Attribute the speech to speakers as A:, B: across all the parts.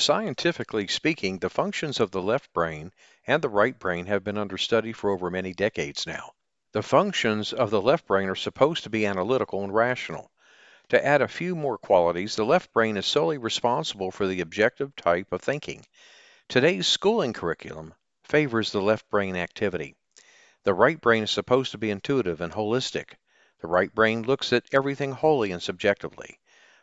A: Scientifically speaking, the functions of the left brain and the right brain have been under study for over many decades now. The functions of the left brain are supposed to be analytical and rational. To add a few more qualities, the left brain is solely responsible for the objective type of thinking. Today's schooling curriculum favors the left brain activity. The right brain is supposed to be intuitive and holistic. The right brain looks at everything wholly and subjectively.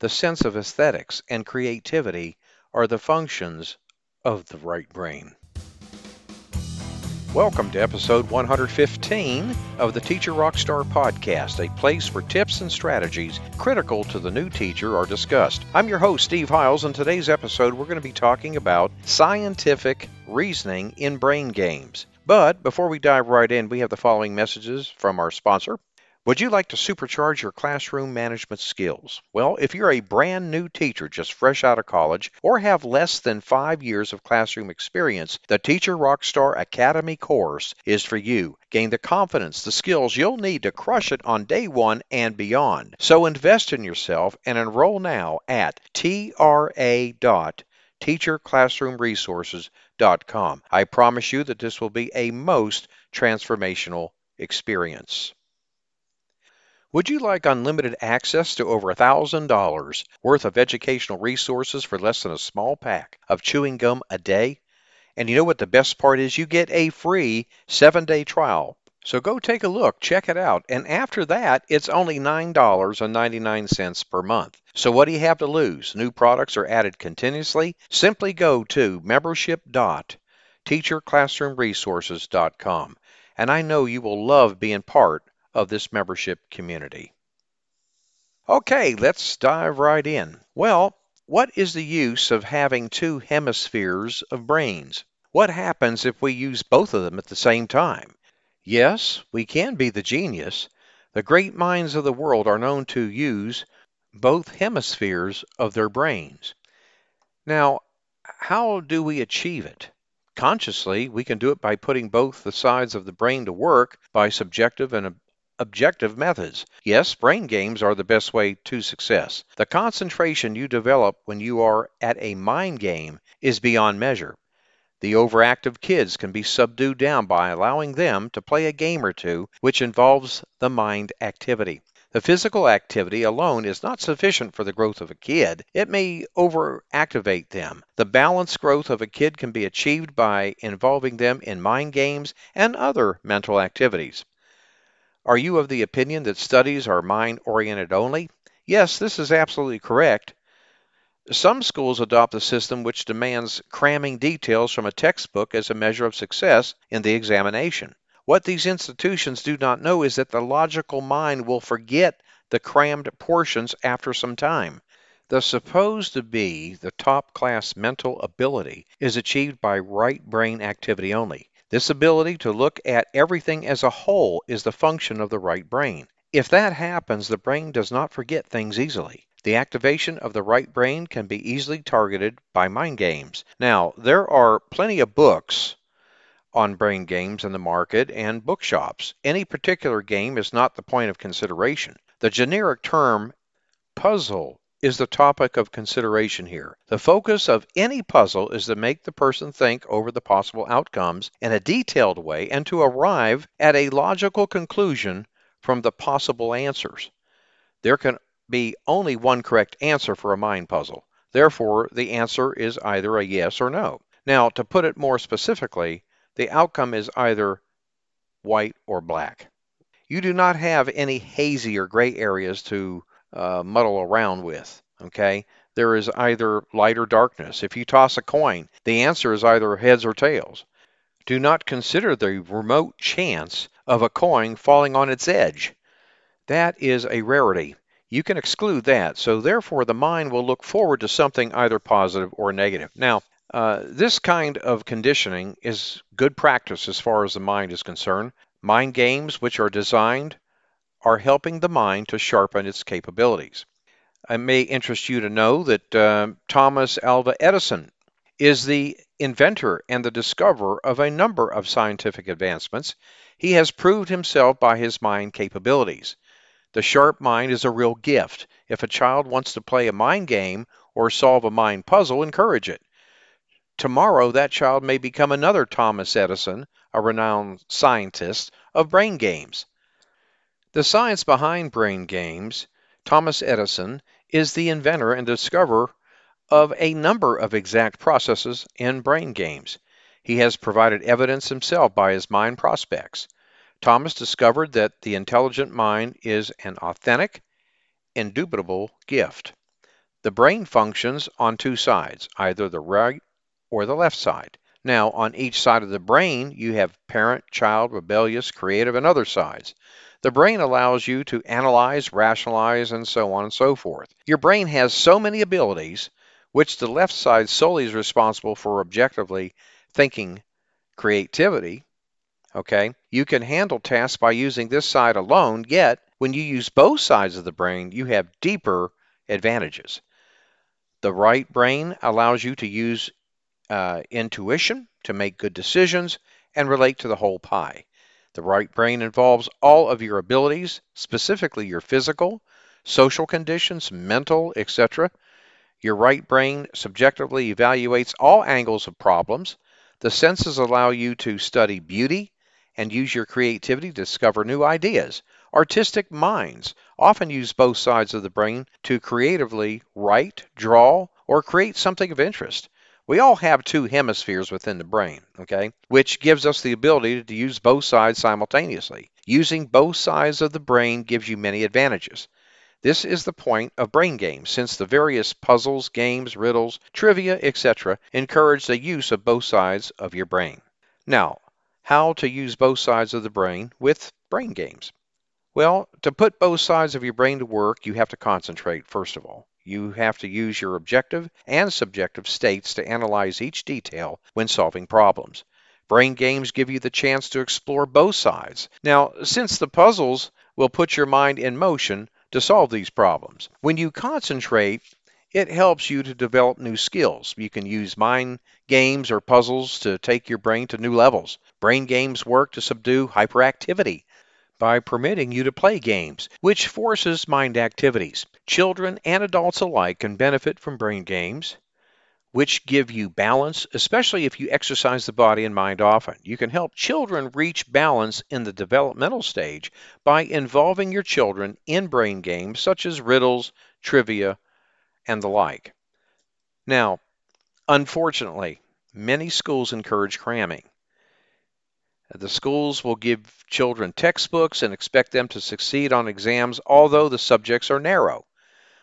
A: The sense of aesthetics and creativity are the functions of the right brain. Welcome to episode 115 of the Teacher Rockstar podcast, a place where tips and strategies critical to the new teacher are discussed. I'm your host, Steve Hiles, and today's episode we're going to be talking about scientific reasoning in brain games. But before we dive right in, we have the following messages from our sponsor. Would you like to supercharge your classroom management skills? Well, if you're a brand new teacher just fresh out of college or have less than five years of classroom experience, the Teacher Rockstar Academy course is for you. Gain the confidence, the skills you'll need to crush it on day one and beyond. So invest in yourself and enroll now at tra.teacherclassroomresources.com. I promise you that this will be a most transformational experience. Would you like unlimited access to over $1,000 worth of educational resources for less than a small pack of chewing gum a day? And you know what the best part is? You get a free seven day trial. So go take a look, check it out. And after that, it's only $9.99 per month. So what do you have to lose? New products are added continuously. Simply go to membership.teacherclassroomresources.com. And I know you will love being part of this membership community. Okay, let's dive right in. Well, what is the use of having two hemispheres of brains? What happens if we use both of them at the same time? Yes, we can be the genius. The great minds of the world are known to use both hemispheres of their brains. Now, how do we achieve it? Consciously, we can do it by putting both the sides of the brain to work by subjective and objective methods. Yes, brain games are the best way to success. The concentration you develop when you are at a mind game is beyond measure. The overactive kids can be subdued down by allowing them to play a game or two which involves the mind activity. The physical activity alone is not sufficient for the growth of a kid. It may overactivate them. The balanced growth of a kid can be achieved by involving them in mind games and other mental activities. Are you of the opinion that studies are mind oriented only? Yes, this is absolutely correct. Some schools adopt a system which demands cramming details from a textbook as a measure of success in the examination. What these institutions do not know is that the logical mind will forget the crammed portions after some time. The supposed to be the top class mental ability is achieved by right brain activity only. This ability to look at everything as a whole is the function of the right brain. If that happens, the brain does not forget things easily. The activation of the right brain can be easily targeted by mind games. Now, there are plenty of books on brain games in the market and bookshops. Any particular game is not the point of consideration. The generic term puzzle is the topic of consideration here. The focus of any puzzle is to make the person think over the possible outcomes in a detailed way and to arrive at a logical conclusion from the possible answers. There can be only one correct answer for a mind puzzle. Therefore, the answer is either a yes or no. Now, to put it more specifically, the outcome is either white or black. You do not have any hazy or gray areas to uh, muddle around with. Okay, there is either light or darkness. If you toss a coin, the answer is either heads or tails. Do not consider the remote chance of a coin falling on its edge. That is a rarity. You can exclude that, so therefore the mind will look forward to something either positive or negative. Now, uh, this kind of conditioning is good practice as far as the mind is concerned. Mind games, which are designed are helping the mind to sharpen its capabilities. It may interest you to know that uh, Thomas Alva Edison is the inventor and the discoverer of a number of scientific advancements. He has proved himself by his mind capabilities. The sharp mind is a real gift. If a child wants to play a mind game or solve a mind puzzle, encourage it. Tomorrow, that child may become another Thomas Edison, a renowned scientist of brain games. The science behind brain games, Thomas Edison is the inventor and discoverer of a number of exact processes in brain games. He has provided evidence himself by his mind prospects. Thomas discovered that the intelligent mind is an authentic, indubitable gift. The brain functions on two sides, either the right or the left side. Now, on each side of the brain, you have parent, child, rebellious, creative, and other sides. The brain allows you to analyze, rationalize, and so on and so forth. Your brain has so many abilities, which the left side solely is responsible for objectively thinking creativity. Okay, you can handle tasks by using this side alone, yet, when you use both sides of the brain, you have deeper advantages. The right brain allows you to use uh, intuition to make good decisions and relate to the whole pie. The right brain involves all of your abilities, specifically your physical, social conditions, mental, etc. Your right brain subjectively evaluates all angles of problems. The senses allow you to study beauty and use your creativity to discover new ideas. Artistic minds often use both sides of the brain to creatively write, draw, or create something of interest. We all have two hemispheres within the brain, okay, which gives us the ability to use both sides simultaneously. Using both sides of the brain gives you many advantages. This is the point of brain games, since the various puzzles, games, riddles, trivia, etc., encourage the use of both sides of your brain. Now, how to use both sides of the brain with brain games? Well, to put both sides of your brain to work, you have to concentrate, first of all. You have to use your objective and subjective states to analyze each detail when solving problems. Brain games give you the chance to explore both sides. Now, since the puzzles will put your mind in motion to solve these problems, when you concentrate, it helps you to develop new skills. You can use mind games or puzzles to take your brain to new levels. Brain games work to subdue hyperactivity by permitting you to play games, which forces mind activities. Children and adults alike can benefit from brain games, which give you balance, especially if you exercise the body and mind often. You can help children reach balance in the developmental stage by involving your children in brain games such as riddles, trivia, and the like. Now, unfortunately, many schools encourage cramming. The schools will give children textbooks and expect them to succeed on exams, although the subjects are narrow.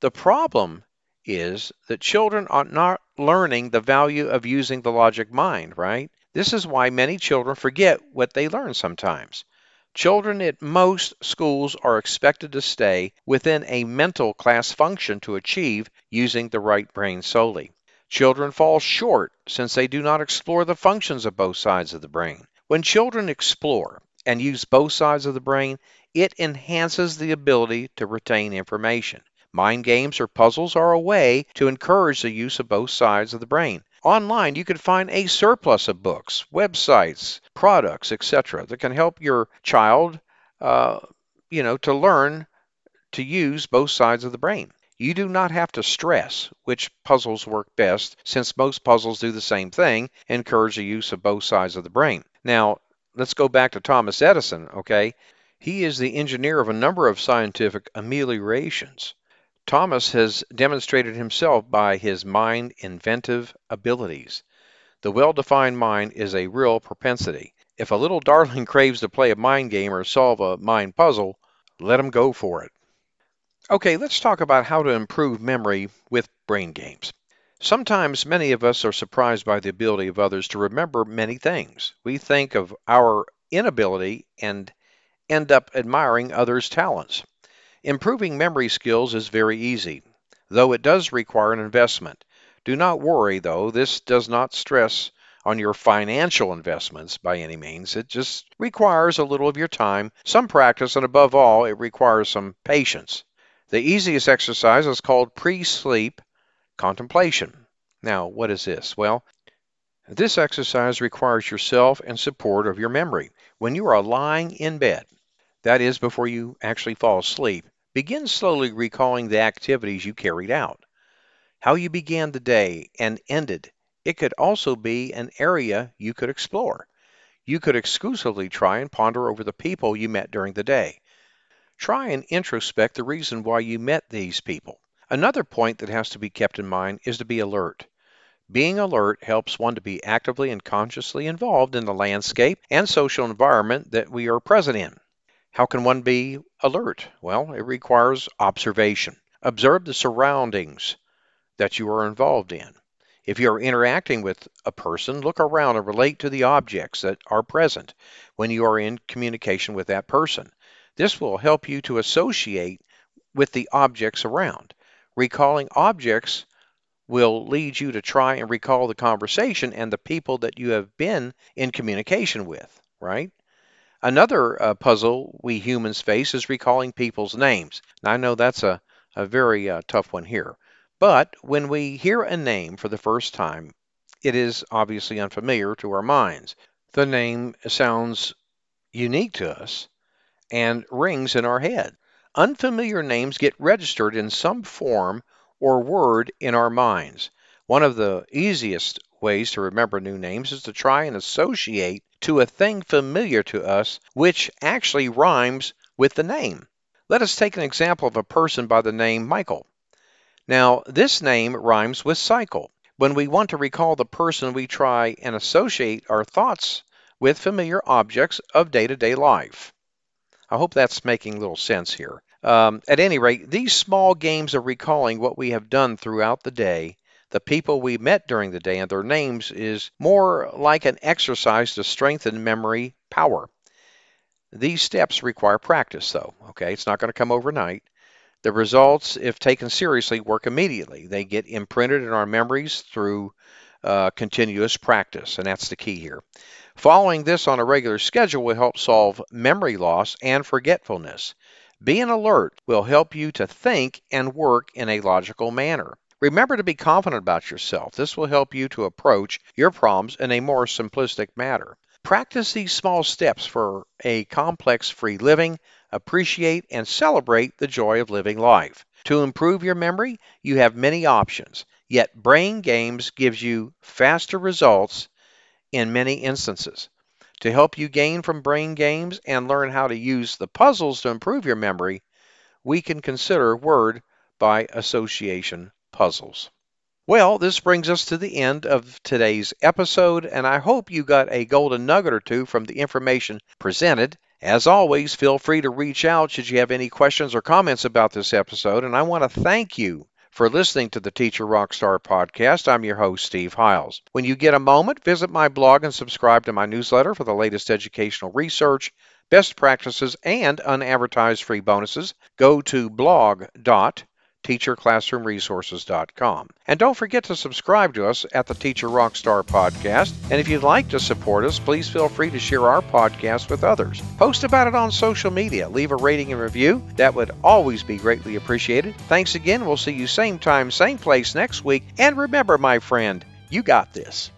A: The problem is that children are not learning the value of using the logic mind, right? This is why many children forget what they learn sometimes. Children at most schools are expected to stay within a mental class function to achieve using the right brain solely. Children fall short since they do not explore the functions of both sides of the brain. When children explore and use both sides of the brain, it enhances the ability to retain information. Mind games or puzzles are a way to encourage the use of both sides of the brain. Online, you can find a surplus of books, websites, products, etc., that can help your child, uh, you know, to learn to use both sides of the brain. You do not have to stress which puzzles work best, since most puzzles do the same thing, encourage the use of both sides of the brain. Now, let's go back to Thomas Edison, okay? He is the engineer of a number of scientific ameliorations. Thomas has demonstrated himself by his mind inventive abilities. The well defined mind is a real propensity. If a little darling craves to play a mind game or solve a mind puzzle, let him go for it. Okay, let's talk about how to improve memory with brain games. Sometimes many of us are surprised by the ability of others to remember many things. We think of our inability and end up admiring others' talents. Improving memory skills is very easy, though it does require an investment. Do not worry, though, this does not stress on your financial investments by any means. It just requires a little of your time, some practice, and above all, it requires some patience. The easiest exercise is called pre sleep Contemplation. Now, what is this? Well, this exercise requires yourself and support of your memory. When you are lying in bed, that is, before you actually fall asleep, begin slowly recalling the activities you carried out, how you began the day and ended It could also be an area you could explore. You could exclusively try and ponder over the people you met during the day. Try and introspect the reason why you met these people. Another point that has to be kept in mind is to be alert. Being alert helps one to be actively and consciously involved in the landscape and social environment that we are present in. How can one be alert? Well, it requires observation. Observe the surroundings that you are involved in. If you are interacting with a person, look around and relate to the objects that are present when you are in communication with that person. This will help you to associate with the objects around. Recalling objects will lead you to try and recall the conversation and the people that you have been in communication with, right? Another uh, puzzle we humans face is recalling people's names. Now, I know that's a, a very uh, tough one here. But when we hear a name for the first time, it is obviously unfamiliar to our minds. The name sounds unique to us and rings in our head. Unfamiliar names get registered in some form or word in our minds. One of the easiest ways to remember new names is to try and associate to a thing familiar to us which actually rhymes with the name. Let us take an example of a person by the name Michael. Now, this name rhymes with cycle. When we want to recall the person, we try and associate our thoughts with familiar objects of day to day life. I hope that's making a little sense here. Um, at any rate, these small games of recalling what we have done throughout the day, the people we met during the day, and their names is more like an exercise to strengthen memory power. These steps require practice, though. Okay, it's not going to come overnight. The results, if taken seriously, work immediately. They get imprinted in our memories through uh, continuous practice, and that's the key here. Following this on a regular schedule will help solve memory loss and forgetfulness. Being alert will help you to think and work in a logical manner. Remember to be confident about yourself. This will help you to approach your problems in a more simplistic manner. Practice these small steps for a complex free living appreciate, and celebrate the joy of living life. To improve your memory, you have many options, yet Brain Games gives you faster results in many instances. To help you gain from Brain Games and learn how to use the puzzles to improve your memory, we can consider word by association puzzles. Well, this brings us to the end of today's episode, and I hope you got a golden nugget or two from the information presented. As always, feel free to reach out should you have any questions or comments about this episode. And I want to thank you for listening to the Teacher Rockstar podcast. I'm your host, Steve Hiles. When you get a moment, visit my blog and subscribe to my newsletter for the latest educational research, best practices, and unadvertised free bonuses. Go to blog teacherclassroomresources.com. And don't forget to subscribe to us at the Teacher Rockstar podcast. And if you'd like to support us, please feel free to share our podcast with others. Post about it on social media, leave a rating and review. That would always be greatly appreciated. Thanks again. We'll see you same time, same place next week. And remember, my friend, you got this.